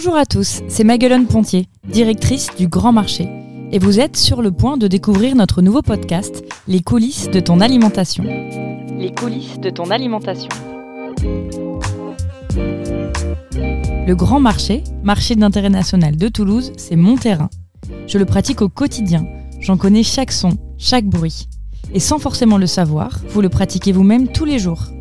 Bonjour à tous, c'est Maguelone Pontier, directrice du Grand Marché. Et vous êtes sur le point de découvrir notre nouveau podcast, Les coulisses de ton alimentation. Les coulisses de ton alimentation. Le Grand Marché, marché d'intérêt national de Toulouse, c'est mon terrain. Je le pratique au quotidien. J'en connais chaque son, chaque bruit. Et sans forcément le savoir, vous le pratiquez vous-même tous les jours.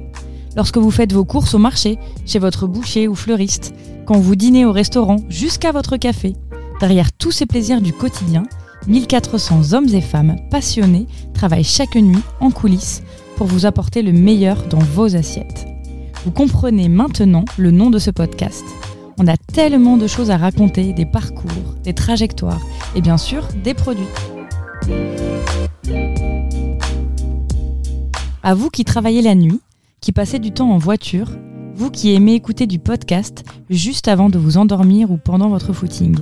Lorsque vous faites vos courses au marché, chez votre boucher ou fleuriste, quand vous dînez au restaurant, jusqu'à votre café, derrière tous ces plaisirs du quotidien, 1400 hommes et femmes passionnés travaillent chaque nuit en coulisses pour vous apporter le meilleur dans vos assiettes. Vous comprenez maintenant le nom de ce podcast. On a tellement de choses à raconter, des parcours, des trajectoires et bien sûr des produits. À vous qui travaillez la nuit, qui passez du temps en voiture, vous qui aimez écouter du podcast juste avant de vous endormir ou pendant votre footing.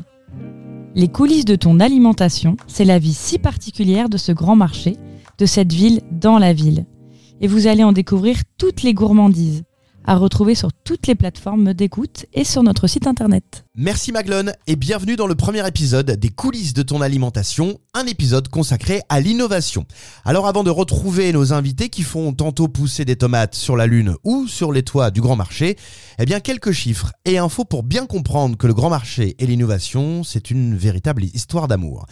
Les coulisses de ton alimentation, c'est la vie si particulière de ce grand marché, de cette ville dans la ville. Et vous allez en découvrir toutes les gourmandises, à retrouver sur toutes les plateformes d'écoute et sur notre site internet. Merci Maglone et bienvenue dans le premier épisode des coulisses de ton alimentation, un épisode consacré à l'innovation. Alors avant de retrouver nos invités qui font tantôt pousser des tomates sur la lune ou sur les toits du grand marché, eh bien quelques chiffres et infos pour bien comprendre que le grand marché et l'innovation, c'est une véritable histoire d'amour.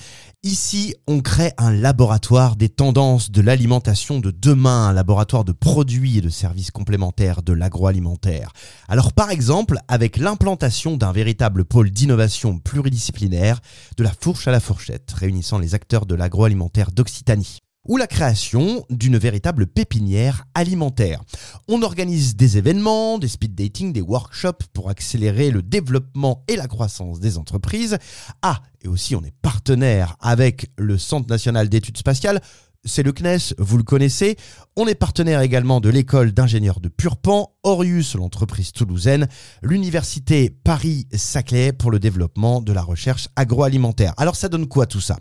Ici, on crée un laboratoire des tendances de l'alimentation de demain, un laboratoire de produits et de services complémentaires de l'agroalimentaire. Alors par exemple, avec l'implantation d'un véritable pôle d'innovation pluridisciplinaire, de la fourche à la fourchette, réunissant les acteurs de l'agroalimentaire d'Occitanie ou la création d'une véritable pépinière alimentaire. On organise des événements, des speed dating, des workshops pour accélérer le développement et la croissance des entreprises. Ah, et aussi on est partenaire avec le Centre national d'études spatiales c'est le CNES, vous le connaissez. On est partenaire également de l'école d'ingénieurs de Purpan, Orius, l'entreprise toulousaine, l'université Paris-Saclay pour le développement de la recherche agroalimentaire. Alors ça donne quoi tout ça?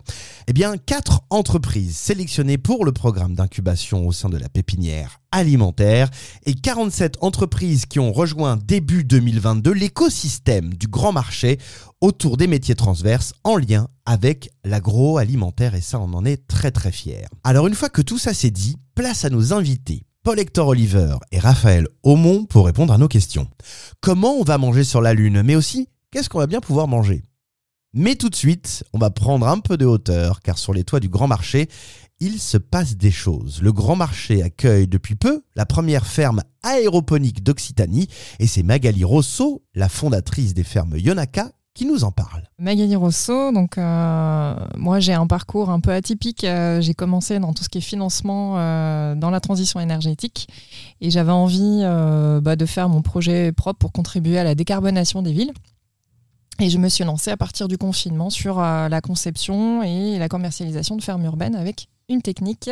Eh bien, quatre entreprises sélectionnées pour le programme d'incubation au sein de la pépinière alimentaire et 47 entreprises qui ont rejoint début 2022 l'écosystème du grand marché autour des métiers transverses en lien avec l'agroalimentaire et ça on en est très très fiers. Alors une fois que tout ça c'est dit, place à nos invités. Paul Hector Oliver et Raphaël Aumont pour répondre à nos questions. Comment on va manger sur la Lune Mais aussi, qu'est-ce qu'on va bien pouvoir manger? Mais tout de suite, on va prendre un peu de hauteur, car sur les toits du Grand Marché, il se passe des choses. Le Grand Marché accueille depuis peu la première ferme aéroponique d'Occitanie, et c'est Magali Rosso, la fondatrice des fermes Yonaka, qui nous en parle. Magali Rosso, donc euh, moi j'ai un parcours un peu atypique. Euh, j'ai commencé dans tout ce qui est financement euh, dans la transition énergétique et j'avais envie bah, de faire mon projet propre pour contribuer à la décarbonation des villes. Et je me suis lancée à partir du confinement sur la conception et la commercialisation de fermes urbaines avec une technique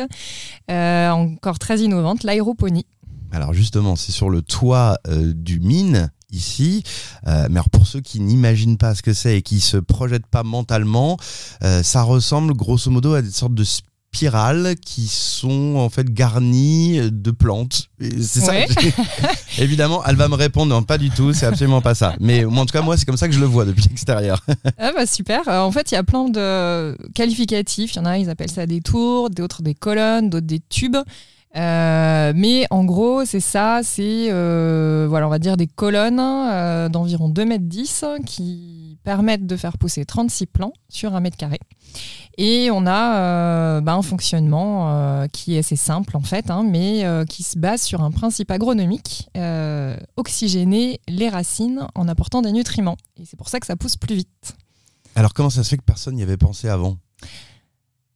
encore très innovante, l'aéroponie. Alors justement, c'est sur le toit du mine ici. Euh, mais alors pour ceux qui n'imaginent pas ce que c'est et qui se projettent pas mentalement, euh, ça ressemble grosso modo à des sortes de spirales qui sont en fait garnies de plantes. C'est ça. Évidemment, elle va me répondre non, pas du tout, c'est absolument pas ça. Mais en tout cas, moi, c'est comme ça que je le vois depuis l'extérieur. ah bah super. Euh, en fait, il y a plein de qualificatifs. Il y en a, ils appellent ça des tours, d'autres des colonnes, d'autres des tubes. Euh, mais en gros, c'est ça, c'est euh, voilà, on va dire des colonnes euh, d'environ 2 mètres 10 qui permettent de faire pousser 36 plants sur un mètre carré. Et on a bah, un fonctionnement qui est assez simple en fait, hein, mais qui se base sur un principe agronomique, oxygéner les racines en apportant des nutriments. Et c'est pour ça que ça pousse plus vite. Alors comment ça se fait que personne n'y avait pensé avant?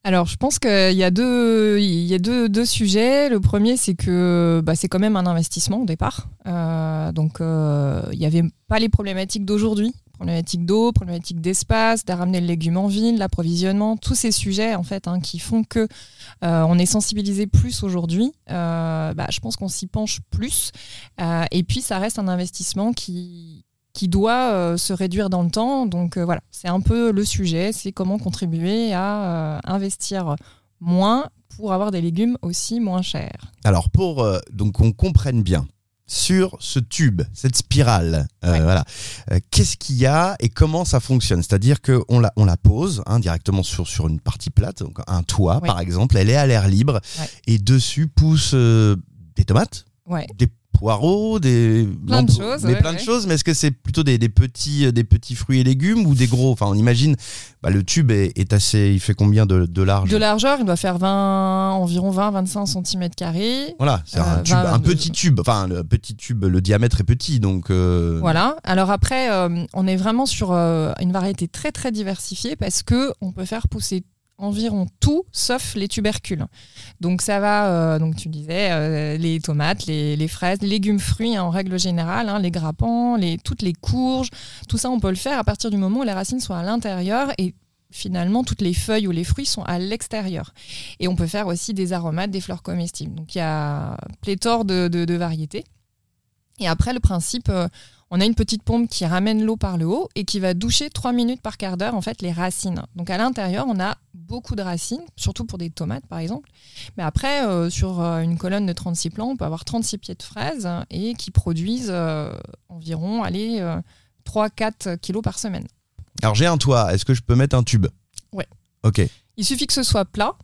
Alors, je pense qu'il y a deux, il y a deux, sujets. Le premier, c'est que bah, c'est quand même un investissement au départ. Euh, donc, euh, il n'y avait pas les problématiques d'aujourd'hui, problématiques d'eau, problématiques d'espace, de ramener le légume en ville, l'approvisionnement, tous ces sujets en fait hein, qui font que euh, on est sensibilisé plus aujourd'hui. Bah, je pense qu'on s'y penche plus. et puis, ça reste un investissement qui qui doit euh, se réduire dans le temps. Donc euh, voilà, c'est un peu le sujet, c'est comment contribuer à euh, investir moins pour avoir des légumes aussi moins chers. Alors pour donc qu'on comprenne bien, sur ce tube, cette spirale. Euh, Ouais. Voilà. Euh, Qu'est-ce qu'il y a et comment ça fonctionne? C'est-à-dire qu'on la, on la pose hein, directement sur, sur une partie plate, donc un toit par exemple, elle est à l'air libre Ouais. et dessus poussent euh, des tomates, des poireaux, des Plein de choses, mais ouais, plein de choses. Mais est-ce que c'est plutôt des, des petits euh, des petits fruits et légumes ou des gros? Enfin, on imagine. Bah, le tube est, est assez. Il fait combien de, de large? De largeur, il doit faire 20, environ 20-25 cm carrés. Voilà, c'est un, Euh, tube, 20, un 22. petit tube. Enfin, le petit tube, le diamètre est petit, donc. euh, Voilà. Alors après, euh, on est vraiment sur une variété très très diversifiée parce que on peut faire pousser environ tout sauf les tubercules. Donc ça va, euh, donc tu disais, euh, les tomates, les, fraises, les légumes fruits hein, en règle générale, hein, les grappans, toutes les courges, tout ça on peut le faire à partir du moment où les racines sont à l'intérieur et finalement toutes les feuilles ou les fruits sont à l'extérieur. Et on peut faire aussi des aromates, des fleurs comestibles. Donc il y a pléthore de variétés. Et après le principe, euh, on a une petite pompe qui ramène l'eau par le haut et qui va doucher 3 minutes par quart d'heure en fait les racines. Donc à l'intérieur, on a beaucoup de racines, surtout pour des tomates par exemple. Mais après, euh, sur euh, une colonne de 36 plants, on peut avoir 36 pieds de fraises et qui produisent euh, environ allez, euh, 3-4 kilos par semaine. Alors j'ai un toit, est-ce que je peux mettre un tube? Ouais. Ok. Il suffit que ce soit plat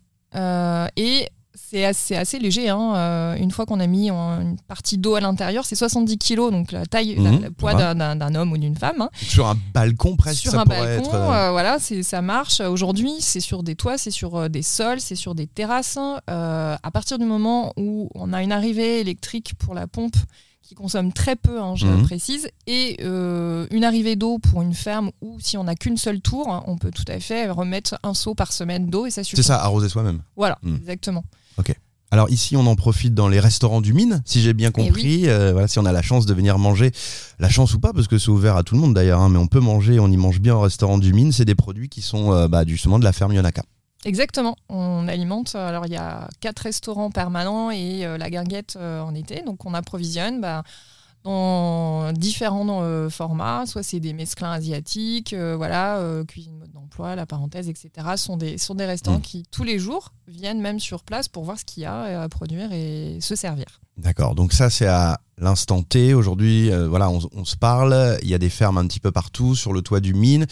et c'est assez, assez léger. hein. Euh, une fois qu'on a mis en- une partie d'eau à l'intérieur, c'est 70 kilos, donc la taille, la- Mhm, le poids d'un- homme ou d'une femme. hein. Sur un balcon presque, sur ça un pourrait balcon, être. euh, euh, voilà, ça marche. Aujourd'hui, c'est sur des toits, c'est sur des sols, c'est sur des terrasses. hein. Euh, à partir du moment où on a une arrivée électrique pour la pompe qui consomme très peu, hein, je Mhm. précise, et une arrivée d'eau pour une ferme où si on n'a qu'une seule tour, on peut tout à fait remettre un seau par semaine d'eau et ça suffit. C'est ça, arroser soi-même. Voilà, Mhm. exactement. Alors ici, on en profite dans les restaurants du Mine, si j'ai bien Eh compris. Euh, voilà, si on a la chance de venir manger, la chance ou pas, parce que c'est ouvert à tout le monde d'ailleurs, hein, mais on peut manger, on y mange bien au restaurant du Mine. C'est des produits qui sont euh, bah, justement de la ferme Yonaka. Exactement. On alimente. Alors, il y a quatre restaurants permanents et euh, la guinguette euh, en été. Donc, on approvisionne bah, dans différents euh, formats. Soit c'est des mesclins asiatiques, euh, voilà, euh, cuisine mode d'emploi, la parenthèse, etc. Sont des, sont des restaurants Mm. qui, tous les jours, viennent même sur place pour voir ce qu'il y a à produire et se servir. D'accord, donc ça c'est à l'instant T. Aujourd'hui, euh, voilà, on, on se parle. Il y a des fermes un petit peu partout sur le toit du mine.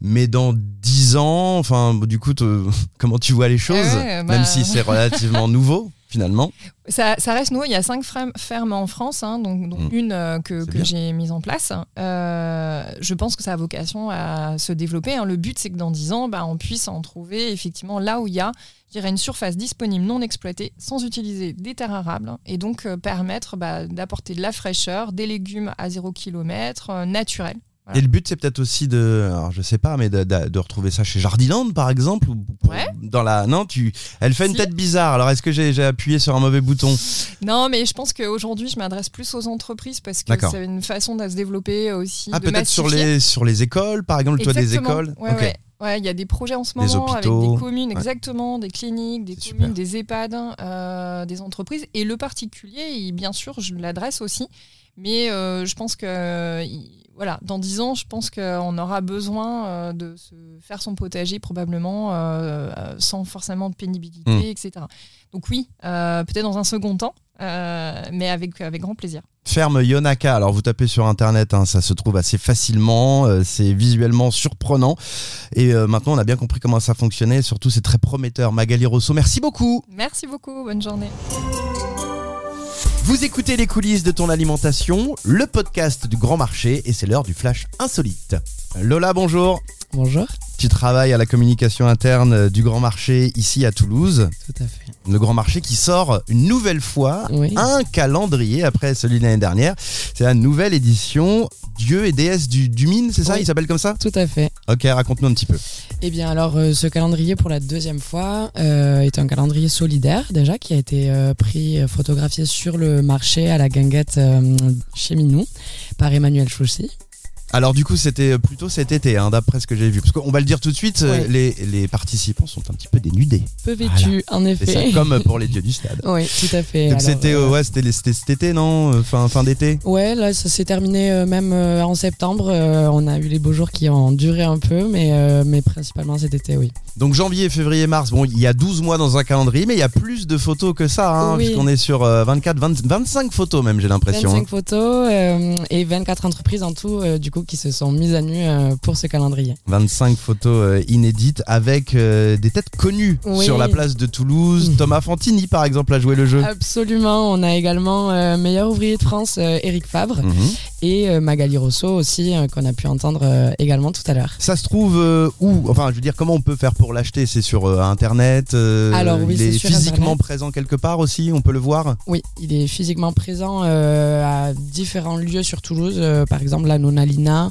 Mais dans 10 ans, enfin, du coup, comment tu vois les choses? Ouais, bah- Même si c'est relativement nouveau, finalement. Ça, ça reste nouveau. Il y a cinq fermes en France, hein, donc, dont Mm. une euh, que, j'ai mise en place. Euh, je pense que ça a vocation à se développer. hein. Le but, c'est que dans 10 ans, bah, on puisse en trouver effectivement là où il y a une surface disponible non exploitée sans utiliser des terres arables hein, et donc euh, permettre bah, d'apporter de la fraîcheur, des légumes à 0 km, naturels. Voilà. Et le but, c'est peut-être aussi de, alors je sais pas, mais de, de- de retrouver ça chez Jardiland, par exemple. ou pour- Ouais. Dans la, non, tu, elle fait une tête bizarre. Alors, est-ce que j'ai appuyé sur un mauvais bouton? Non, mais je pense qu'aujourd'hui, je m'adresse plus aux entreprises parce que c'est une façon de se développer aussi. Ah, peut-être sur les, sur les écoles, par exemple, le toit des Exactement. écoles? Ouais, Ok. ouais. Ouais, il y a des projets en ce Des moment avec hôpitaux. des communes, Ouais. exactement, des cliniques, des communes, super. des EHPAD, euh, des entreprises. Et le particulier, il- bien sûr, je l'adresse aussi. Mais euh, je pense que, voilà, dans 10 ans, je pense qu'on aura besoin euh, de se faire son potager probablement euh, euh, sans forcément de pénibilité, Mm. etc. Donc oui, euh, peut-être dans un second temps, euh, mais avec, avec grand plaisir. Ferme Yonaka. Alors, vous tapez sur internet, hein, ça se trouve assez facilement. euh, c'est visuellement surprenant. Et euh, maintenant, on a bien compris comment ça fonctionnait. Surtout, c'est très prometteur. Magali Rosso, merci beaucoup. Merci beaucoup, bonne journée. Vous écoutez les coulisses de ton alimentation, le podcast du Grand Marché, et c'est l'heure du flash insolite. Lola, bonjour. Bonjour. Tu travailles à la communication interne du Grand Marché ici à Toulouse. Tout à fait. Le Grand Marché qui sort une nouvelle fois Oui. un calendrier après celui de l'année dernière. C'est la nouvelle édition Dieu et déesse du, du mine, c'est ça Oui. Il s'appelle comme ça Tout à fait. Ok, raconte-nous un petit peu. Eh bien, alors, euh, ce calendrier pour la deuxième fois euh, est un calendrier solidaire déjà qui a été euh, pris, photographié sur le marché à la guinguette chez Minou par Emmanuel Chaussy. Alors du coup, c'était plutôt cet été, hein, d'après ce que j'ai vu. Parce qu'on va le dire tout de suite, euh, les, les participants sont un petit peu dénudés. Peu vêtu, en ça, effet. comme pour les dieux du stade. Oui, tout à fait. Donc c'était euh, ouais, c'était cet été, non Euh, Fin, fin d'été? Ouais, là, ça s'est terminé euh, même euh, en septembre. On a eu les beaux jours qui ont duré un peu, mais, mais principalement cet été, oui. Donc janvier, février, mars, bon, il y a 12 mois dans un calendrier, mais il y a plus de photos que ça, hein, Oui. puisqu'on est sur euh, 24, 20 25 photos même, j'ai l'impression. 25 hein. photos et 24 entreprises en tout, du coup, qui se sont mises à nu euh, pour ce calendrier. 25 photos euh, inédites avec euh, des têtes connues Oui. sur la place de Toulouse. Thomas Fantini, par exemple, a joué le jeu. Absolument. On a également meilleur ouvrier de France, Eric Fabre, Mhm. Et euh, Magali Rosso aussi, euh, qu'on a pu entendre euh, également tout à l'heure. Ça se trouve où? Enfin, je veux dire, comment on peut faire pour l'acheter? C'est sur Internet Alors oui, Il est physiquement Internet. présent quelque part aussi, on peut le voir? Oui, il est physiquement présent à différents lieux sur Toulouse, par exemple la Nonalina,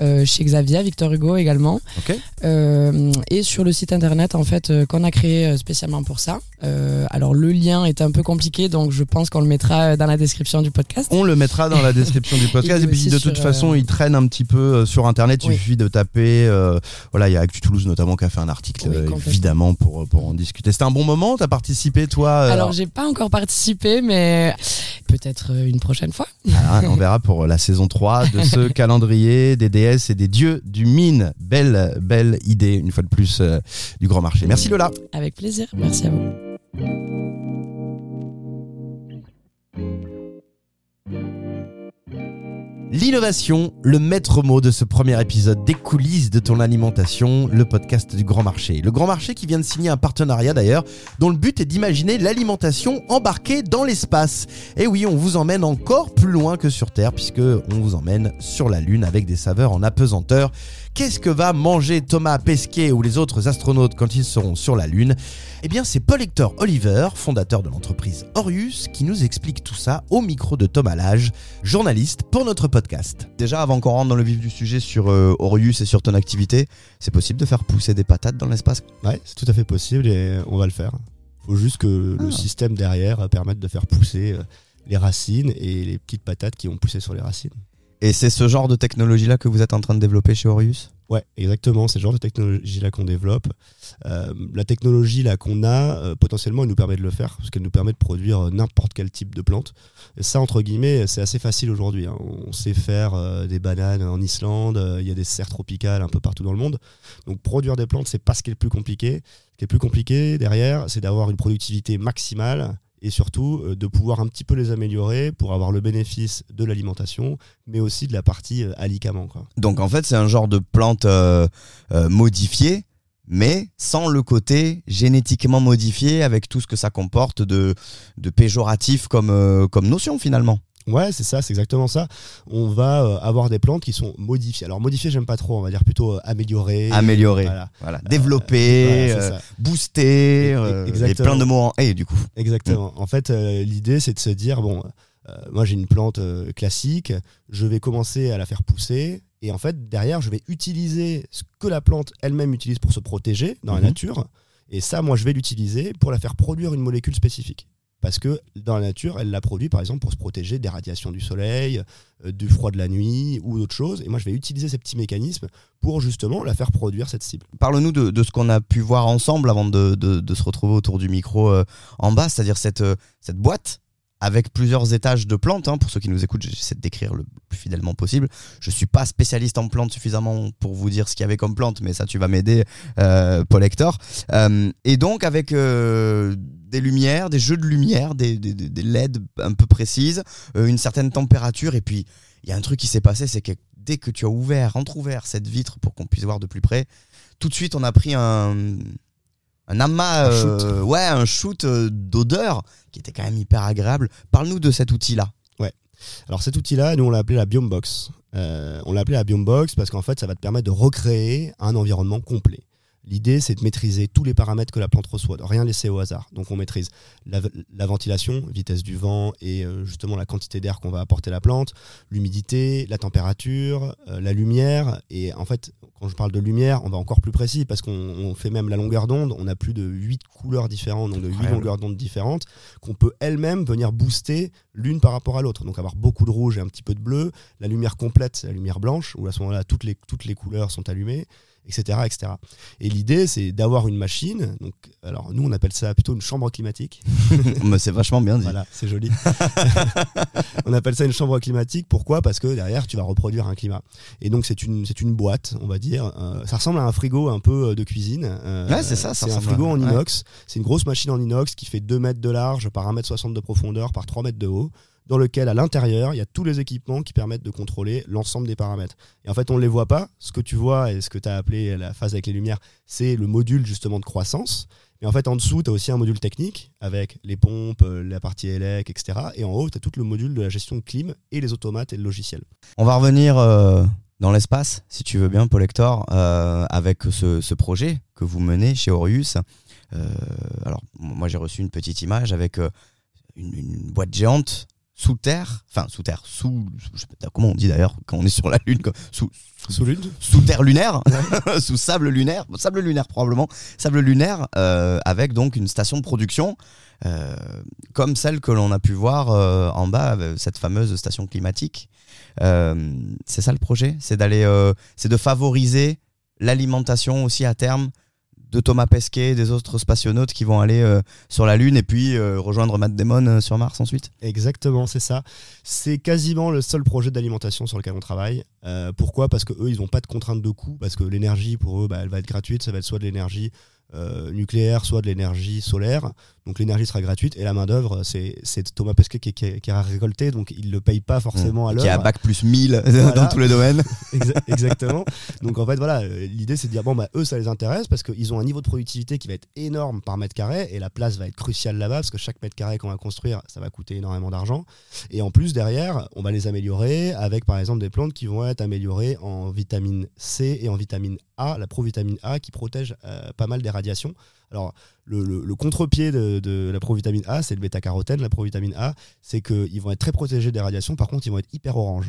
Mhm. chez Xavier, Victor Hugo également, Ok. Euh, et sur le site internet en fait qu'on a créé spécialement pour ça. Alors le lien est un peu compliqué, donc je pense qu'on le mettra dans la description du podcast. On le mettra dans la description du podcast. Et puis de toute façon, euh, il traîne un petit peu euh, sur Internet. Il suffit de taper. euh, voilà, il y a Actu Toulouse notamment qui a fait un article, évidemment, pour, pour en discuter. C'était un bon moment. T'as participé, toi Alors j'ai pas encore participé, mais peut-être une prochaine fois. Voilà, on verra pour la saison 3 de ce calendrier des déesses et des dieux du mine. Belle, belle idée, une fois de plus, euh, du grand marché. Merci Lola. Avec plaisir. Merci à vous. L'innovation, le maître mot de ce premier épisode des coulisses de ton alimentation, le podcast du Grand Marché. Le Grand Marché qui vient de signer un partenariat d'ailleurs, dont le but est d'imaginer l'alimentation embarquée dans l'espace. Et oui, on vous emmène encore plus loin que sur Terre, puisque on vous emmène sur la Lune avec des saveurs en apesanteur. Qu'est-ce que va manger Thomas Pesquet ou les autres astronautes quand ils seront sur la Lune? Eh bien, c'est Paul Hector Oliver, fondateur de l'entreprise Orius, qui nous explique tout ça au micro de Thomas Lage, journaliste pour notre podcast. Déjà, avant qu'on rentre dans le vif du sujet sur euh, Orius et sur ton activité, c'est possible de faire pousser des patates dans l'espace? Ouais, c'est tout à fait possible et on va le faire. faut juste que le Ah. système derrière euh, permette de faire pousser euh, les racines et les petites patates qui vont pousser sur les racines. Et c'est ce genre de technologie-là que vous êtes en train de développer chez Orius? Ouais, exactement. C'est le genre de technologie-là qu'on développe. Euh, la technologie là qu'on a, euh, potentiellement, elle nous permet de le faire parce qu'elle nous permet de produire euh, n'importe quel type de plante. Ça, entre guillemets, c'est assez facile aujourd'hui. hein. On sait faire euh, des bananes en Islande. euh, Il y a des serres tropicales un peu partout dans le monde. Donc, produire des plantes, c'est pas ce qui est le plus compliqué. Ce qui est plus compliqué derrière, c'est d'avoir une productivité maximale et surtout euh, de pouvoir un petit peu les améliorer pour avoir le bénéfice de l'alimentation, mais aussi de la partie euh, alicament. Quoi. Donc en fait, c'est un genre de plante euh, euh, modifiée, mais sans le côté génétiquement modifié avec tout ce que ça comporte de, de péjoratif comme, euh, comme notion finalement. Ouais, c'est ça, c'est exactement ça. On va euh, avoir des plantes qui sont modifiées. Alors modifiées, j'aime pas trop, on va dire plutôt euh, améliorées. Améliorer, Voilà. voilà. développer, Voilà, c'est euh, E- euh, et exactement. plein de mots en et du coup. Exactement. En fait, l'idée, c'est de se dire bon, moi j'ai une plante classique, je vais commencer à la faire pousser, et en fait, derrière, je vais utiliser ce que la plante elle-même utilise pour se protéger dans la nature, et ça, moi, je vais l'utiliser pour la faire produire une molécule spécifique. Parce que dans la nature, elle la produit par exemple pour se protéger des radiations du soleil, euh, du froid de la nuit ou d'autres choses. Et moi, je vais utiliser ces petits mécanismes pour justement la faire produire cette cible. Parle-nous de, ce qu'on a pu voir ensemble avant de, se retrouver autour du micro euh, en bas, c'est-à-dire cette, euh, cette boîte avec plusieurs étages de plantes. hein. Pour ceux qui nous écoutent, j'essaie de décrire le plus fidèlement possible. Je suis pas spécialiste en plantes suffisamment pour vous dire ce qu'il y avait comme plante, mais ça, tu vas m'aider, euh, Paul Hector. Euh, et donc, avec euh, des lumières, des jeux de lumière, des- des LED un peu précises, euh, une certaine température, et puis il y a un truc qui s'est passé, c'est que dès que tu as ouvert, entrouvert cette vitre pour qu'on puisse voir de plus près, tout de suite on a pris un, un amas, Un euh, ouais, un shoot euh, d'odeur qui était quand même hyper agréable. Parle-nous de cet outil-là. Alors cet outil-là, nous on l'a appelé la Biome Box. Euh, on l'a appelé la Biome Box parce qu'en fait ça va te permettre de recréer un environnement complet. L'idée, c'est de maîtriser tous les paramètres que la plante reçoit, de rien laisser au hasard. Donc on maîtrise la, la ventilation, vitesse du vent et euh, justement la quantité d'air qu'on va apporter à la plante, l'humidité, la température, euh, la lumière. Et en fait, quand je parle de lumière, on va encore plus précis parce qu'on on fait même la longueur d'onde. On a plus de 8 couleurs différentes, donc de 8 Incroyable. longueurs d'onde différentes, qu'on peut elles-mêmes venir booster l'une par rapport à l'autre. Donc avoir beaucoup de rouge et un petit peu de bleu. La lumière complète, c'est la lumière blanche, où à ce moment-là, toutes les, toutes les couleurs sont allumées etc. etc. Et l'idée, c'est d'avoir une machine. Donc, alors, nous, on appelle ça plutôt une chambre climatique. Mais c'est vachement bien dit. Voilà, c'est joli. on appelle ça une chambre climatique. Pourquoi? Parce que derrière, tu vas reproduire un climat. Et donc, c'est une, une boîte, on va dire. Euh, ça ressemble à un frigo un peu euh, de cuisine. Euh, Ouais, c'est ça, ça C'est un frigo à- en ouais. inox. C'est une grosse machine en inox qui fait 2 mètres de large par 1 mètre 60 de profondeur par 3 mètres de haut dans lequel à l'intérieur il y a tous les équipements qui permettent de contrôler l'ensemble des paramètres. Et en fait on ne les voit pas, ce que tu vois et ce que tu as appelé la phase avec les lumières, c'est le module justement de croissance. Mais en fait en dessous tu as aussi un module technique avec les pompes, euh, la partie élec, etc. Et en haut tu as tout le module de la gestion de clim et les automates et le logiciel. On va revenir euh, dans l'espace, si tu veux bien, Paul Hector, euh, avec ce, projet que vous menez chez Orius. Alors, moi, j'ai reçu une petite image avec une boîte géante sous terre, enfin sous terre, sous, sous- je sais pas comment on dit d'ailleurs quand on est sur la lune, quoi, sous, Sous l'une. sous terre lunaire, sous sable lunaire, sable lunaire probablement, sable lunaire, euh, avec donc une station de production euh, comme celle que l'on a pu voir euh, en bas, cette fameuse station climatique. C'est ça le projet, c'est d'aller, c'est de favoriser l'alimentation aussi à terme de Thomas Pesquet, des autres spationautes qui vont aller euh, sur la Lune et puis euh, rejoindre Matt Damon euh, sur Mars ensuite. Exactement, c'est ça. C'est quasiment le seul projet d'alimentation sur lequel on travaille. Pourquoi? Parce que eux, ils n'ont pas de contrainte de coût, parce que l'énergie pour eux, bah, elle va être gratuite. Ça va être soit de l'énergie euh, nucléaire, soit de l'énergie solaire. Donc l'énergie sera gratuite et la main d'œuvre, c'est Thomas Pesquet qui, qui, qui a récolté, donc il le paye pas forcément à l'heure. Qui a bac plus 1000 Voilà. dans tous les domaines. Exa- Exactement. Donc en fait, voilà, l'idée c'est de dire, bon, bah, eux, ça les intéresse parce qu'ils ont un niveau de productivité qui va être énorme par mètre carré et la place va être cruciale là-bas parce que chaque mètre carré qu'on va construire, ça va coûter énormément d'argent. Et en plus, derrière, on va les améliorer avec par exemple des plantes qui vont être améliorées en vitamine C et en vitamine A, la provitamine A qui protège euh, pas mal des radiations. Alors, le, le- le contre-pied de, de la provitamine A, c'est le bêta-carotène. La provitamine A, c'est qu'ils vont être très protégés des radiations. Par contre, ils vont être hyper orange.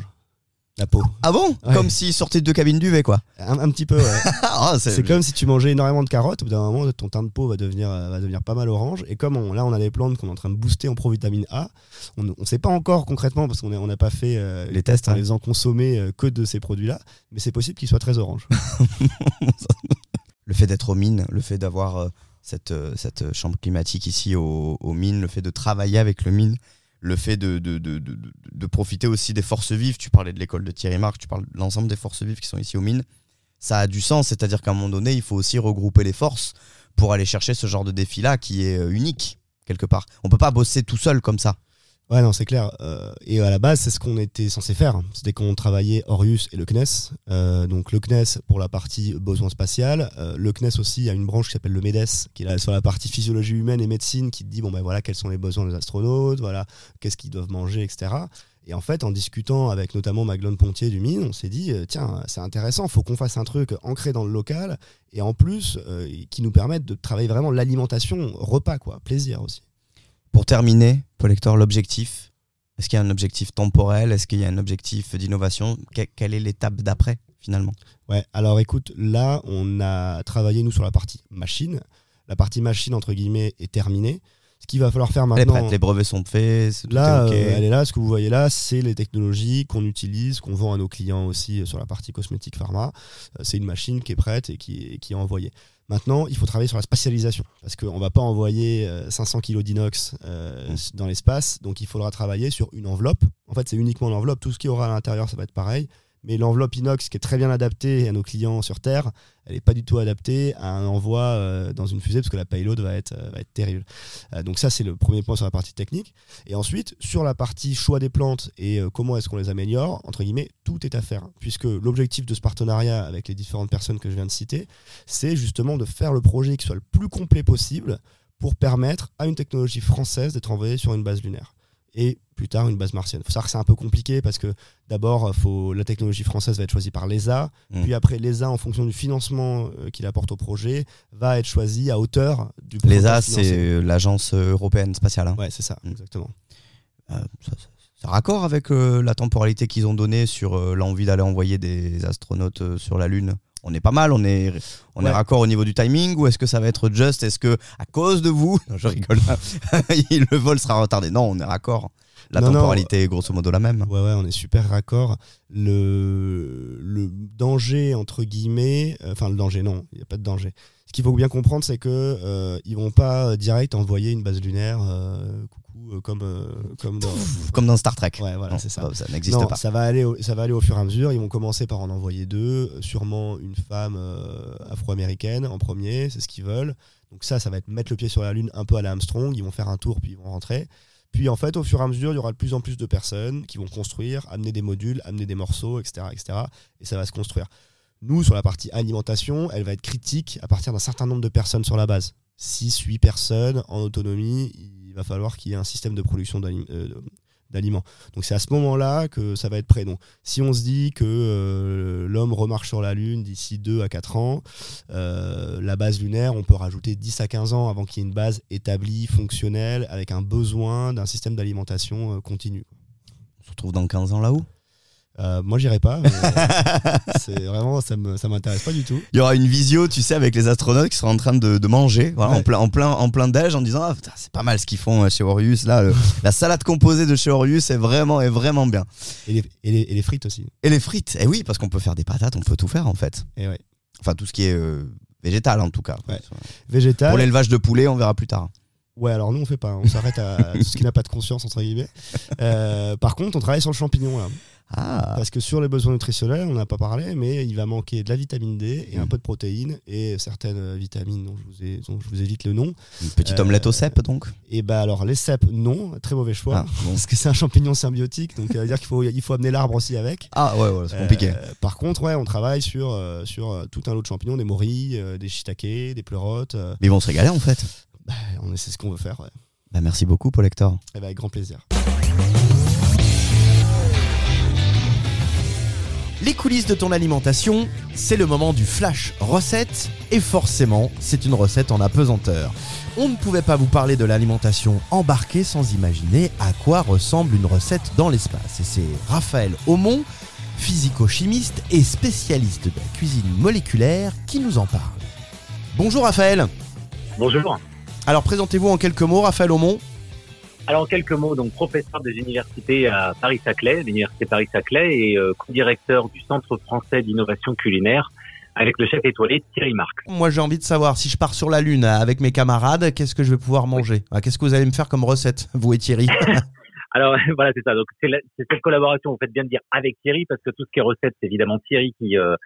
La peau. Ah bon? Ouais. Comme s'ils sortaient de deux cabines d'UV quoi. Un, un petit peu, ouais. Ah, C'est comme si tu mangeais énormément de carottes, au bout d'un moment, ton teint de peau va devenir, euh, va devenir pas mal orange. Et comme on- là, on a des plantes qu'on est en train de booster en provitamine A, on ne sait pas encore concrètement, parce qu'on on n'a pas fait euh, Les tests, en ouais. les faisant consommer euh, que de ces produits-là, mais c'est possible qu'ils soient très orange. le fait d'être aux mines, le fait d'avoir euh, cette, euh, cette chambre climatique ici aux, mines, le fait de travailler avec le mine, le fait de, profiter aussi des forces vives. Tu parlais de l'école de Thierry Marc, tu parles de l'ensemble des forces vives qui sont ici aux mines. Ça a du sens, c'est-à-dire qu'à un moment donné, il faut aussi regrouper les forces pour aller chercher ce genre de défi-là qui est euh, unique, quelque part. On peut pas bosser tout seul comme ça. Ouais, non, c'est clair. Euh, et à la base, c'est ce qu'on était censé faire. C'était qu'on travaillait Orius et le CNES. Euh, donc le CNES pour la partie besoin spatial. Euh, le CNES aussi a une branche qui s'appelle le MEDES, qui est là sur la partie physiologie humaine et médecine, qui dit bon ben voilà quels sont les besoins des astronautes, voilà qu'est-ce qu'ils doivent manger, etc. Et en fait, en discutant avec notamment Maglone Pontier du Mine, on s'est dit tiens, c'est intéressant, faut qu'on fasse un truc ancré dans le local et en plus qui nous permette de travailler vraiment l'alimentation repas quoi, plaisir aussi. Pour terminer, Paul Hector, l'objectif, est-ce qu'il y a un objectif temporel? Est-ce qu'il y a un objectif d'innovation? Que- Quelle est l'étape d'après, finalement? Ouais, alors écoute, là, on a travaillé, nous, sur la partie machine. La partie machine, entre guillemets, est terminée. Ce qu'il va falloir faire Elle est maintenant. prête, les brevets sont faits, Là, est OK. euh, elle est là. Ce que vous voyez là, c'est les technologies qu'on utilise, qu'on vend à nos clients aussi euh, sur la partie cosmétique pharma. Euh, C'est une machine qui est prête et qui est, qui est envoyée. Maintenant, il faut travailler sur la spatialisation parce qu'on ne va pas envoyer euh, 500 kg d'inox euh, Mm. dans l'espace. Donc, il faudra travailler sur une enveloppe. En fait, c'est uniquement l'enveloppe. Tout ce qu'il y aura à l'intérieur, ça va être pareil. Mais l'enveloppe inox qui est très bien adaptée à nos clients sur Terre, elle n'est pas du tout adaptée à un envoi euh, dans une fusée parce que la payload va être, euh, terrible. Euh, donc ça, c'est le premier point sur la partie technique. Et ensuite, sur la partie choix des plantes et comment est-ce qu'on les améliore, entre guillemets, tout est à faire. Puisque l'objectif de ce partenariat avec les différentes personnes que je viens de citer, c'est justement de faire le projet qui soit le plus complet possible pour permettre à une technologie française d'être envoyée sur une base lunaire. Et plus tard une base martienne. Faut savoir que c'est un peu compliqué parce que d'abord, faut, la technologie française va être choisie par l'ESA, Mm. puis après l'ESA, en fonction du financement euh, qu'il apporte au projet, va être choisi à hauteur du L'ESA, pourcentage financé. c'est l'agence européenne spatiale. hein. Ouais, c'est ça, Mm. exactement. Euh, ça, ça- ça raccord avec euh, la temporalité qu'ils ont donnée sur euh, l'envie d'aller envoyer des astronautes euh, sur la Lune? On est pas mal, on est, on est Ouais. raccord au niveau du timing ou est-ce que ça va être juste Est-ce que à cause de vous, non, je rigole, le vol sera retardé Non, on est raccord. La Non, non. temporalité est grosso modo la même. Ouais, ouais, on est super raccord. Le, le danger, entre guillemets, euh, enfin le danger, non, il n'y a pas de danger. Ce qu'il faut bien comprendre, c'est que euh, ils vont pas direct envoyer une base lunaire, euh, euh, comme, euh, comme dans. Comme dans Star Trek. Ouais, voilà, Non, c'est ça. Ça n'existe Non, pas. ça va aller, au, ça va aller au fur et à mesure. Ils vont commencer par en envoyer deux, sûrement une femme euh, afro-américaine en premier, c'est ce qu'ils veulent. Donc ça, ça va être mettre le pied sur la lune un peu à la Armstrong. Ils vont faire un tour puis ils vont rentrer. Puis en fait, au fur et à mesure, il y aura de plus en plus de personnes qui vont construire, amener des modules, amener des morceaux, etc., etc. Et ça va se construire. Nous, sur la partie alimentation, elle va être critique à partir d'un certain nombre de personnes sur la base. 6, 8 personnes en autonomie, va falloir qu'il y ait un système de production euh, d'aliments. Donc c'est à ce moment-là que ça va être prêt. Donc si on se dit que euh, l'homme remarche sur la Lune d'ici 2 à 4 ans, euh, la base lunaire, on peut rajouter 10 à 15 ans avant qu'il y ait une base établie, fonctionnelle, avec un besoin d'un système d'alimentation continu. On se retrouve dans 15 ans là-haut? Euh, moi, j'irai pas. c'est vraiment, ça me, ça m'intéresse pas du tout. Il y aura une visio, tu sais, avec les astronautes qui seront en train de, de manger, voilà, Ouais. en plein, en plein, en plein déj, en disant ah, putain, c'est pas mal ce qu'ils font euh, chez Orius. Là, le- la salade composée de chez Orius est vraiment, est vraiment bien. Et les, et les- et les frites aussi. Et les frites, eh oui, parce qu'on peut faire des patates, on peut tout faire en fait. Et ouais. Enfin, tout ce qui est euh, végétal en tout cas. Ouais. Végétal. Pour l'élevage de poulet, on verra plus tard. Ouais, alors nous on fait pas, on s'arrête à tout ce qui n'a pas de conscience entre guillemets. Euh, par contre, on travaille sur le champignon là, Ah, parce que sur les besoins nutritionnels, on n'a pas parlé, mais il va manquer de la vitamine D et un Mm. peu de protéines et certaines vitamines dont je vous, ai, dont je vous évite le nom. une petite Euh, omelette au cèpe donc? Et bah alors les cèpes, non, très mauvais choix. Ah, bon. Parce que c'est un champignon symbiotique, donc ça veut dire qu'il faut, il faut amener l'arbre aussi avec. Ah ouais, ouais, c'est compliqué. Euh, par contre, ouais, on travaille sur, euh, sur tout un lot de champignons, des morilles, des shiitakes, des pleurotes. Mais ils vont se régaler en fait. bah, on c'est ce qu'on veut faire, ouais. Bah, merci beaucoup, Paul Hector. Eh ben, avec grand plaisir. Les coulisses de ton alimentation, c'est le moment du flash recette et forcément, c'est une recette en apesanteur. On ne pouvait pas vous parler de l'alimentation embarquée sans imaginer à quoi ressemble une recette dans l'espace. Et c'est Raphaël Aumont, physico-chimiste et spécialiste de la cuisine moléculaire, qui nous en parle. Bonjour Raphaël. Bonjour. Alors présentez-vous en quelques mots, Raphaël Aumont. Alors en quelques mots, donc professeur des universités à Paris-Saclay, l'université Paris-Saclay, et euh, co-directeur du Centre français d'innovation culinaire avec le chef étoilé Thierry Marc. Moi j'ai envie de savoir si je pars sur la Lune avec mes camarades, qu'est-ce que je vais pouvoir manger? Qu'est-ce que vous allez me faire comme recette, vous et Thierry? Alors voilà, c'est ça. Donc c'est cette collaboration, vous faites bien de dire avec Thierry, parce que tout ce qui est recette, c'est évidemment Thierry qui euh,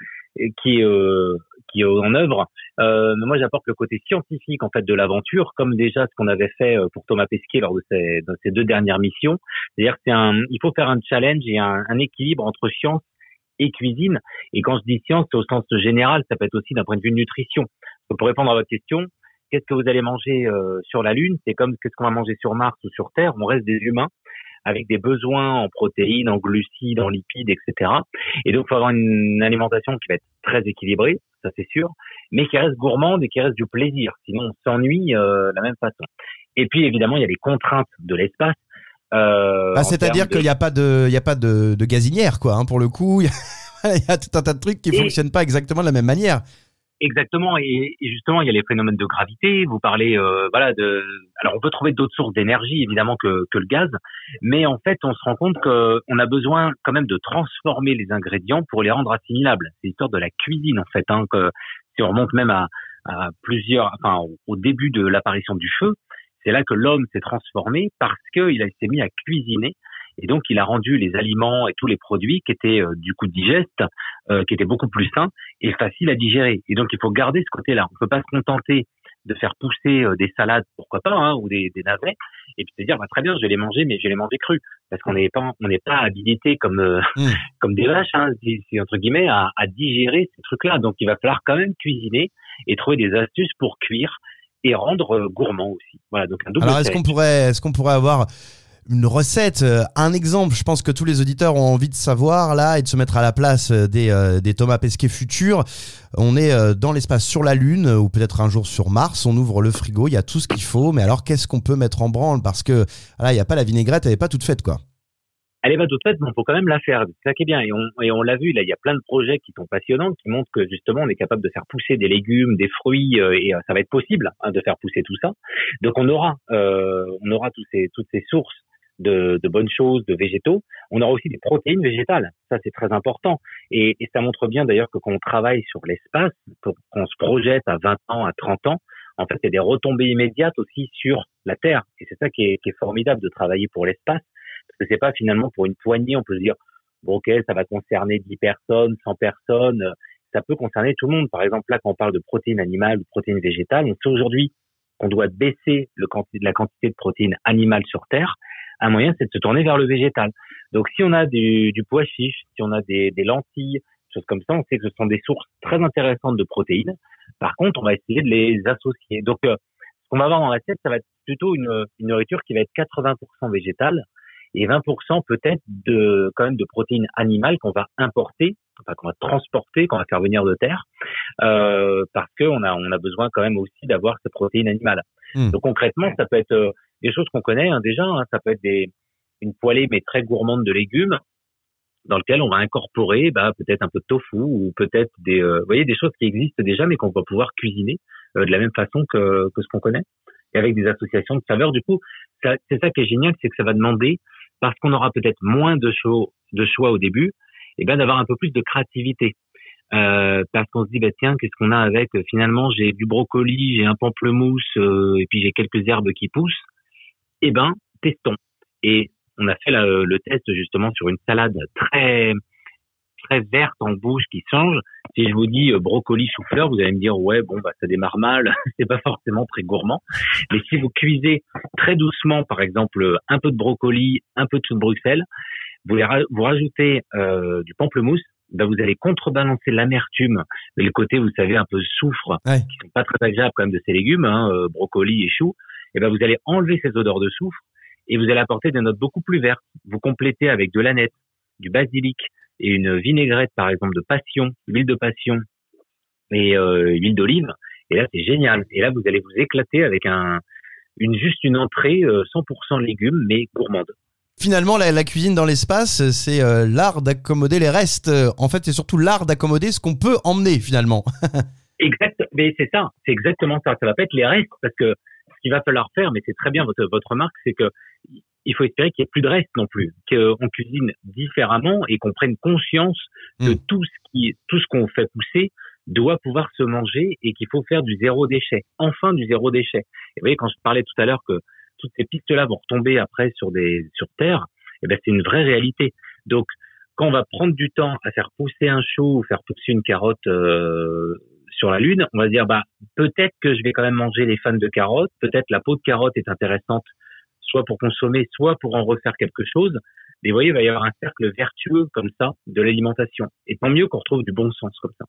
qui euh, qui est en œuvre. Euh, mais moi, j'apporte le côté scientifique en fait de l'aventure, comme déjà ce qu'on avait fait euh, pour Thomas Pesquet lors de ses, de ses deux dernières missions. C'est-à-dire c'est un, il faut faire un challenge et un, un équilibre entre science et cuisine. Et quand je dis science, c'est au sens général, ça peut être aussi d'un point de vue nutrition. Donc, pour répondre à votre question, qu'est-ce que vous allez manger euh, sur la Lune? C'est comme qu'est-ce qu'on va manger sur Mars ou sur Terre. On reste des humains avec des besoins en protéines, en glucides, en lipides, etc. Et donc, il faut avoir une alimentation qui va être très équilibrée, ça c'est sûr, mais qui reste gourmande et qui reste du plaisir. Sinon, on s'ennuie euh, de la même façon. Et puis, évidemment, il y a les contraintes de l'espace. Euh, Bah, en C'est-à-dire de- qu'il n'y a pas de, il y a pas de, de gazinière, quoi. hein, pour le coup, il y, a- il y a tout un tas de trucs qui Et- fonctionnent pas exactement de la même manière. Exactement, et, et justement, il y a les phénomènes de gravité. Vous parlez, euh, voilà, de. Alors, on peut trouver d'autres sources d'énergie, évidemment, que, que le gaz, mais en fait, on se rend compte qu'on a besoin quand même de transformer les ingrédients pour les rendre assimilables. C'est l'histoire de la cuisine, en fait. Hein, que si on remonte même à, à plusieurs, enfin, au- début de l'apparition du feu, c'est là que l'homme s'est transformé parce qu'il s'est mis à cuisiner. Et donc, il a rendu les aliments et tous les produits qui étaient euh, du coup digestes, euh, qui étaient beaucoup plus sains et facile à digérer. Et donc, il faut garder ce côté-là. On peut pas se contenter de faire pousser euh, des salades, pourquoi pas, hein, ou des, des navets, et puis se dire, bah, très bien, je vais les manger, mais je vais les manger crus, parce qu'on n'est pas, on n'est pas habilité comme euh, Mm. comme des vaches, hein, entre guillemets, à, à digérer ces trucs-là. Donc, il va falloir quand même cuisiner et trouver des astuces pour cuire et rendre euh, gourmand aussi. Voilà, donc un double Alors, est-ce qu'on pourrait, est-ce qu'on pourrait avoir une recette, euh, un exemple. Je pense que tous les auditeurs ont envie de savoir là et de se mettre à la place euh, des, euh, des Thomas Pesquet futurs. On est dans l'espace sur la Lune ou peut-être un jour sur Mars. On ouvre le frigo, il y a tout ce qu'il faut. Mais alors, qu'est-ce qu'on peut mettre en branle? Parce que là, il n'y a pas la vinaigrette, elle n'est pas toute faite, quoi elle est pas toute faite, mais on peut quand même la faire. C'est ça qui est bien. Et on, et on l'a vu, là, il y a plein de projets qui sont passionnants, qui montrent que justement, on est capable de faire pousser des légumes, des fruits, et ça va être possible hein, de faire pousser tout ça. Donc, on aura, euh, on aura tous ces, toutes ces sources de, de, bonnes choses, de végétaux. On aura aussi des protéines végétales. Ça, c'est très important. Et, et, ça montre bien d'ailleurs que quand on travaille sur l'espace, qu'on se projette à 20 ans, à 30 ans, en fait, il y a des retombées immédiates aussi sur la Terre. Et c'est ça qui est, qui est, formidable de travailler pour l'espace. Parce que c'est pas finalement pour une poignée, on peut se dire, bon, ok, ça va concerner 10 personnes, 100 personnes. Ça peut concerner tout le monde. Par exemple, là, quand on parle de protéines animales ou protéines végétales, on sait aujourd'hui qu'on doit baisser le la quantité de protéines animales sur Terre un moyen, c'est de se tourner vers le végétal. Donc, si on a du, du pois chiche, si on a des, des lentilles, choses comme ça, on sait que ce sont des sources très intéressantes de protéines. Par contre, on va essayer de les associer. Donc, euh, ce qu'on va avoir dans l'assiette, ça va être plutôt une, une nourriture qui va être 80% végétale et 20% peut-être de quand même de protéines animales qu'on va importer, enfin qu'on va transporter, qu'on va faire venir de terre, euh, parce qu'on a on a besoin quand même aussi d'avoir ces protéines animales. Hmm. Donc concrètement, ça peut être euh, des choses qu'on connaît hein, déjà. Hein, ça peut être une poêlée mais très gourmande de légumes dans lequel on va incorporer bah, peut-être un peu de tofu ou peut-être des, euh, vous voyez, des choses qui existent déjà mais qu'on va pouvoir cuisiner euh, de la même façon que, ce qu'on connaît et avec des associations de saveurs. Du coup, c'est ça qui est génial, c'est que ça va demander parce qu'on aura peut-être moins de choix, au début, et eh ben d'avoir un peu plus de créativité. Euh, parce qu'on se dit bah tiens qu'est-ce qu'on a avec? Finalement j'ai du brocoli j'ai un pamplemousse et puis j'ai quelques herbes qui poussent eh ben, testons. Et on a fait le test justement sur une salade très très verte en bouche qui change. Si je vous dis euh, brocoli chou-fleur, vous allez me dire ouais bon bah ça démarre mal, c'est pas forcément très gourmand. Mais si vous cuisez très doucement, par exemple un peu de brocoli, un peu de chou de Bruxelles, vous, vous rajoutez euh, du pamplemousse, bah vous allez contrebalancer l'amertume, mais le côté vous savez un peu soufre, qui sont pas très agréables quand même de ces légumes, hein, euh, brocoli et chou et eh ben vous allez enlever ces odeurs de soufre et vous allez apporter des notes beaucoup plus vertes. Vous complétez avec de l'aneth, du basilic et une vinaigrette par exemple de passion, huile de passion et euh, huile d'olive. Et là c'est génial. Et là vous allez vous éclater avec un une juste une entrée 100% euh, légumes mais gourmande. Finalement, la, cuisine dans l'espace, c'est euh, l'art d'accommoder les restes. En fait, c'est surtout l'art d'accommoder ce qu'on peut emmener finalement. exact, mais c'est ça, c'est exactement ça. Ça va pas être les restes parce que qu'il va falloir faire, mais c'est très bien votre, votre remarque, c'est que il faut espérer qu'il n'y ait plus de reste non plus, qu'on cuisine différemment et qu'on prenne conscience que hmm. tout ce qui, tout ce qu'on fait pousser doit pouvoir se manger et qu'il faut faire du zéro déchet. Enfin, du zéro déchet. Et vous voyez, quand je parlais tout à l'heure que toutes ces pistes-là vont retomber après sur des, sur terre, eh ben, c'est une vraie réalité. Donc, quand on va prendre du temps à faire pousser un chou ou faire pousser une carotte euh, sur la Lune, on va dire bah peut-être que je vais quand même manger les fans de carottes, peut-être la peau de carotte est intéressante, soit pour consommer, soit pour en refaire quelque chose. Mais vous voyez, il va y avoir un cercle vertueux comme ça de l'alimentation. Et tant mieux qu'on retrouve du bon sens comme ça.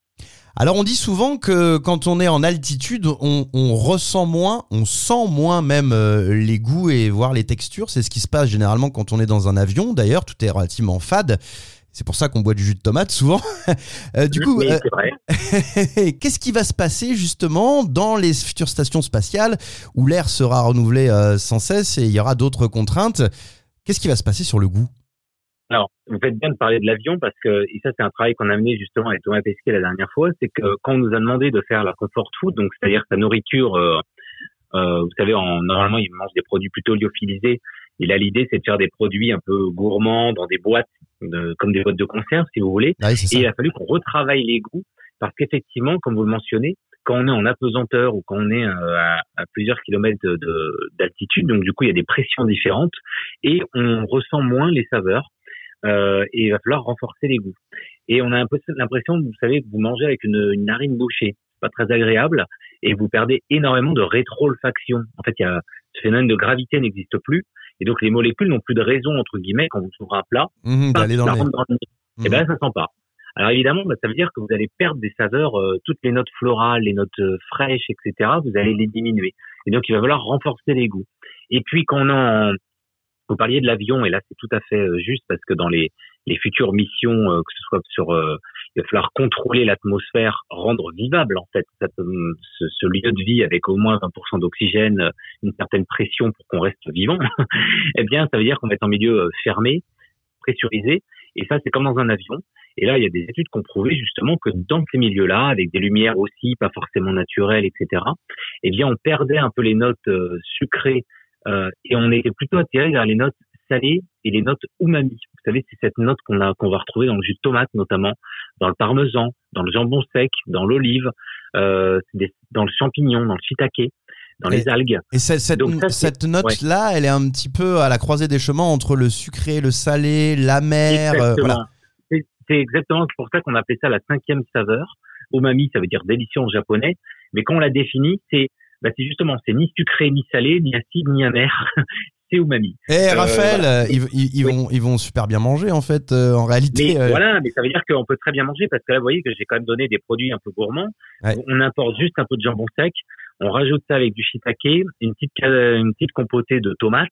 Alors on dit souvent que quand on est en altitude, on, ressent moins, on sent moins même euh, les goûts et voir les textures. C'est ce qui se passe généralement quand on est dans un avion. D'ailleurs, tout est relativement fade. C'est pour ça qu'on boit du jus de tomate souvent. Euh, du coup, euh, qu'est-ce qui va se passer justement dans les futures stations spatiales où l'air sera renouvelé euh, sans cesse et il y aura d'autres contraintes? Qu'est-ce qui va se passer sur le goût? Alors, vous faites bien de parler de l'avion parce que, et ça c'est un travail qu'on a mené justement avec Thomas Pesquet la dernière fois, c'est que quand on nous a demandé de faire la comfort food, donc c'est-à-dire sa nourriture, vous savez, en, normalement il mange des produits plutôt lyophilisés, et là, l'idée, c'est de faire des produits un peu gourmands dans des boîtes, comme des boîtes de conserve, si vous voulez. et il a fallu qu'on retravaille les goûts, parce qu'effectivement, comme vous le mentionnez, quand on est en apesanteur ou quand on est euh, à, plusieurs kilomètres d'altitude, donc du coup, il y a des pressions différentes et on ressent moins les saveurs. Euh, et il va falloir renforcer les goûts. Et on a un peu l'impression, vous savez, que vous mangez avec une, une narine bouchée. pas très agréable et vous perdez énormément de rétro-olfaction. En fait, il y a, ce phénomène de gravité n'existe plus. Et donc, les molécules n'ont plus de raison, entre guillemets, quand vous ouvrez un plat, mmh, d'aller dans, le nez. Et ben, ça sent pas. Alors évidemment, bah, ça veut dire que vous allez perdre des saveurs, euh, toutes les notes florales, les notes euh, fraîches, etc. Vous allez les diminuer. Et donc, il va falloir renforcer les goûts. Et puis, quand on est Vous parliez de l'avion, et là c'est tout à fait euh, juste parce que dans les, les futures missions, euh, que ce soit sur, euh, il va falloir contrôler l'atmosphère, rendre vivable en fait ce, lieu de vie avec au moins 20% d'oxygène, une certaine pression pour qu'on reste vivant. eh bien, ça veut dire qu'on va être en milieu fermé, pressurisé, et ça c'est comme dans un avion. Et là, il y a des études qui ont prouvé justement que dans ces milieux-là, avec des lumières aussi pas forcément naturelles, etc., eh bien, on perdait un peu les notes sucrées euh, et on était plutôt attiré vers les notes salées et les notes umami. Vous savez, c'est cette note qu'on a qu'on va retrouver dans le jus de tomate notamment, dans le parmesan, dans le jambon sec, dans l'olive, euh, dans le champignon, dans le shiitake dans les algues. Et cette, cette, note-là, elle est un petit peu à la croisée des chemins entre le sucré, le salé, l'amer. Euh, voilà. C'est exactement pour ça qu'on appelait ça la cinquième saveur. Umami, ça veut dire délicieux en japonais. Mais quand on l'a définit, c'est bah c'est justement, c'est ni sucré, ni salé, ni acide, ni amer. c'est umami. Eh euh, Raphaël, ils, ils, vont, ils vont super bien manger en fait, euh, en réalité. Mais, euh. Voilà, mais ça veut dire qu'on peut très bien manger parce que là, vous voyez que j'ai quand même donné des produits un peu gourmands. On importe juste un peu de jambon sec, on rajoute ça avec du shiitake, une petite, une petite compotée de tomates,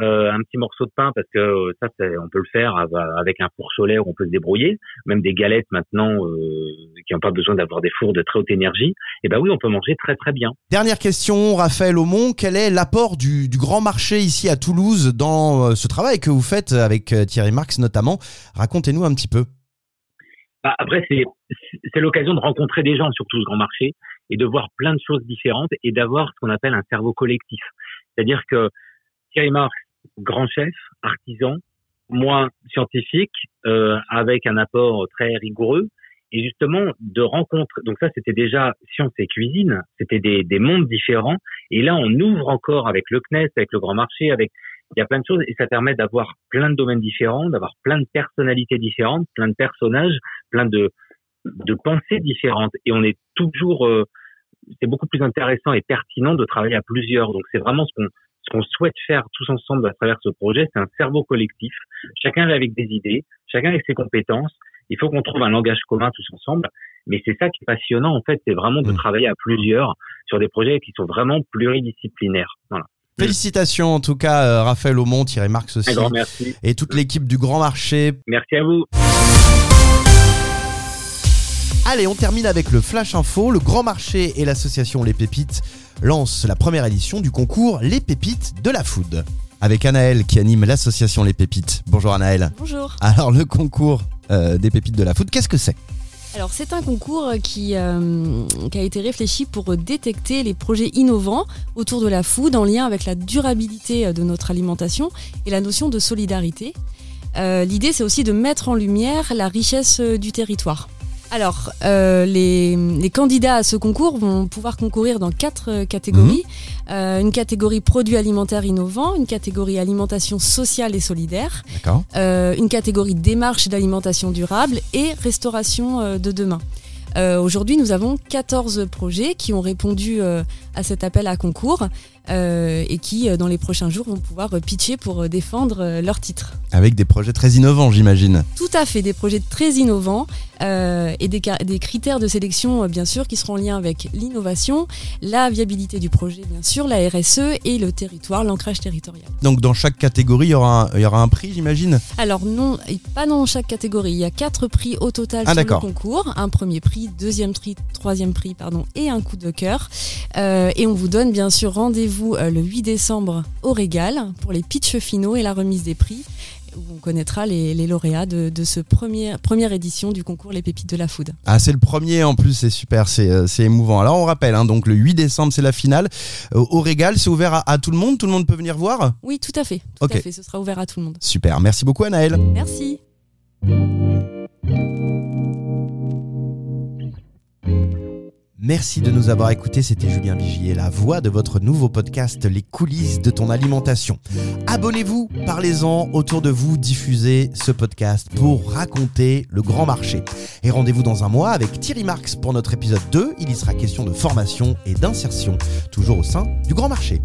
euh, un petit morceau de pain parce que euh, ça on peut le faire avec un four solaire on peut se débrouiller. Même des galettes maintenant euh, qui n'ont pas besoin d'avoir des fours de très haute énergie. Et eh ben oui on peut manger très très bien. Dernière question Raphaël Aumont. Quel est l'apport du, du, grand marché ici à Toulouse dans ce travail que vous faites avec Thierry Marx notamment? Racontez-nous un petit peu. Bah, après c'est c'est l'occasion de rencontrer des gens sur tout ce grand marché et de voir plein de choses différentes et d'avoir ce qu'on appelle un cerveau collectif. C'est-à-dire que Thierry Marx grand chef, artisan, moi scientifique, euh, avec un apport très rigoureux, et justement de rencontres. Donc ça, c'était déjà science et cuisine, c'était des, des mondes différents, et là, on ouvre encore avec le CNES, avec le Grand Marché, avec il y a plein de choses, et ça permet d'avoir plein de domaines différents, d'avoir plein de personnalités différentes, plein de personnages, plein de de pensées différentes, et on est toujours euh, c'est beaucoup plus intéressant et pertinent de travailler à plusieurs. Donc c'est vraiment ce qu'on ce qu'on souhaite faire tous ensemble à travers ce projet, c'est un cerveau collectif. Chacun avec des idées, chacun avec ses compétences. Il faut qu'on trouve un langage commun tous ensemble. Mais c'est ça qui est passionnant, en fait, c'est vraiment de mmh. travailler à plusieurs sur des projets qui sont vraiment pluridisciplinaires. Voilà. Félicitations en tout cas, euh, Raphaël Aumont, Thierry Marx aussi. merci. Et toute l'équipe du Grand Marché. Merci à vous. Allez, on termine avec le Flash Info. Le Grand Marché et l'association Les Pépites lancent la première édition du concours Les Pépites de la Food. Avec Anaël qui anime l'association Les Pépites. Bonjour Anaël. Bonjour. Alors le concours euh, des pépites de la food, qu'est-ce que c'est? Alors c'est un concours qui, euh, qui, a été réfléchi pour détecter les projets innovants autour de la food en lien avec la durabilité de notre alimentation et la notion de solidarité. Euh, l'idée c'est aussi de mettre en lumière la richesse du territoire. Alors, euh, les, candidats à ce concours vont pouvoir concourir dans quatre euh, catégories. Mhm. Euh, une catégorie produits alimentaires innovants, une catégorie alimentation sociale et solidaire, une catégorie démarche d'alimentation durable et restauration de demain. Aujourd'hui, nous avons 14 projets qui ont répondu à cet appel à concours. Euh, et qui, euh, dans les prochains jours, vont pouvoir euh, pitcher pour défendre leur titre. Avec des projets très innovants, j'imagine. Tout à fait, des projets très innovants et des, des, critères de sélection, bien sûr, qui seront en lien avec l'innovation, la viabilité du projet, bien sûr, la RSE et le territoire, l'ancrage territorial. Donc, dans chaque catégorie, il y aura un, il y aura un prix, j'imagine? Alors, non, pas dans chaque catégorie. Il y a quatre prix au total ah, sur le concours. Un premier prix, deuxième prix, troisième prix, pardon, et un coup de cœur. Et on vous donne, bien sûr, rendez-vous euh, le 8 décembre au Régal pour les pitchs finaux et la remise des prix où on connaîtra les, lauréats de, ce premier, première édition du concours Les Pépites de la Food. Ah, c'est le premier en plus, c'est super, c'est, euh, émouvant. Alors on rappelle, hein, donc le 8 décembre, c'est la finale. Euh, au Régal, c'est ouvert à, tout le monde Tout le monde peut venir voir? Oui, tout à fait. Tout à fait, ce sera ouvert à tout le monde. Super, merci beaucoup Anaël. Merci. Merci de nous avoir écoutés, c'était Julien Vigier, la voix de votre nouveau podcast Les coulisses de ton alimentation. Abonnez-vous, parlez-en autour de vous, diffusez ce podcast pour raconter le grand marché. Et rendez-vous dans un mois avec Thierry Marx pour notre épisode 2, il y sera question de formation et d'insertion, toujours au sein du grand marché.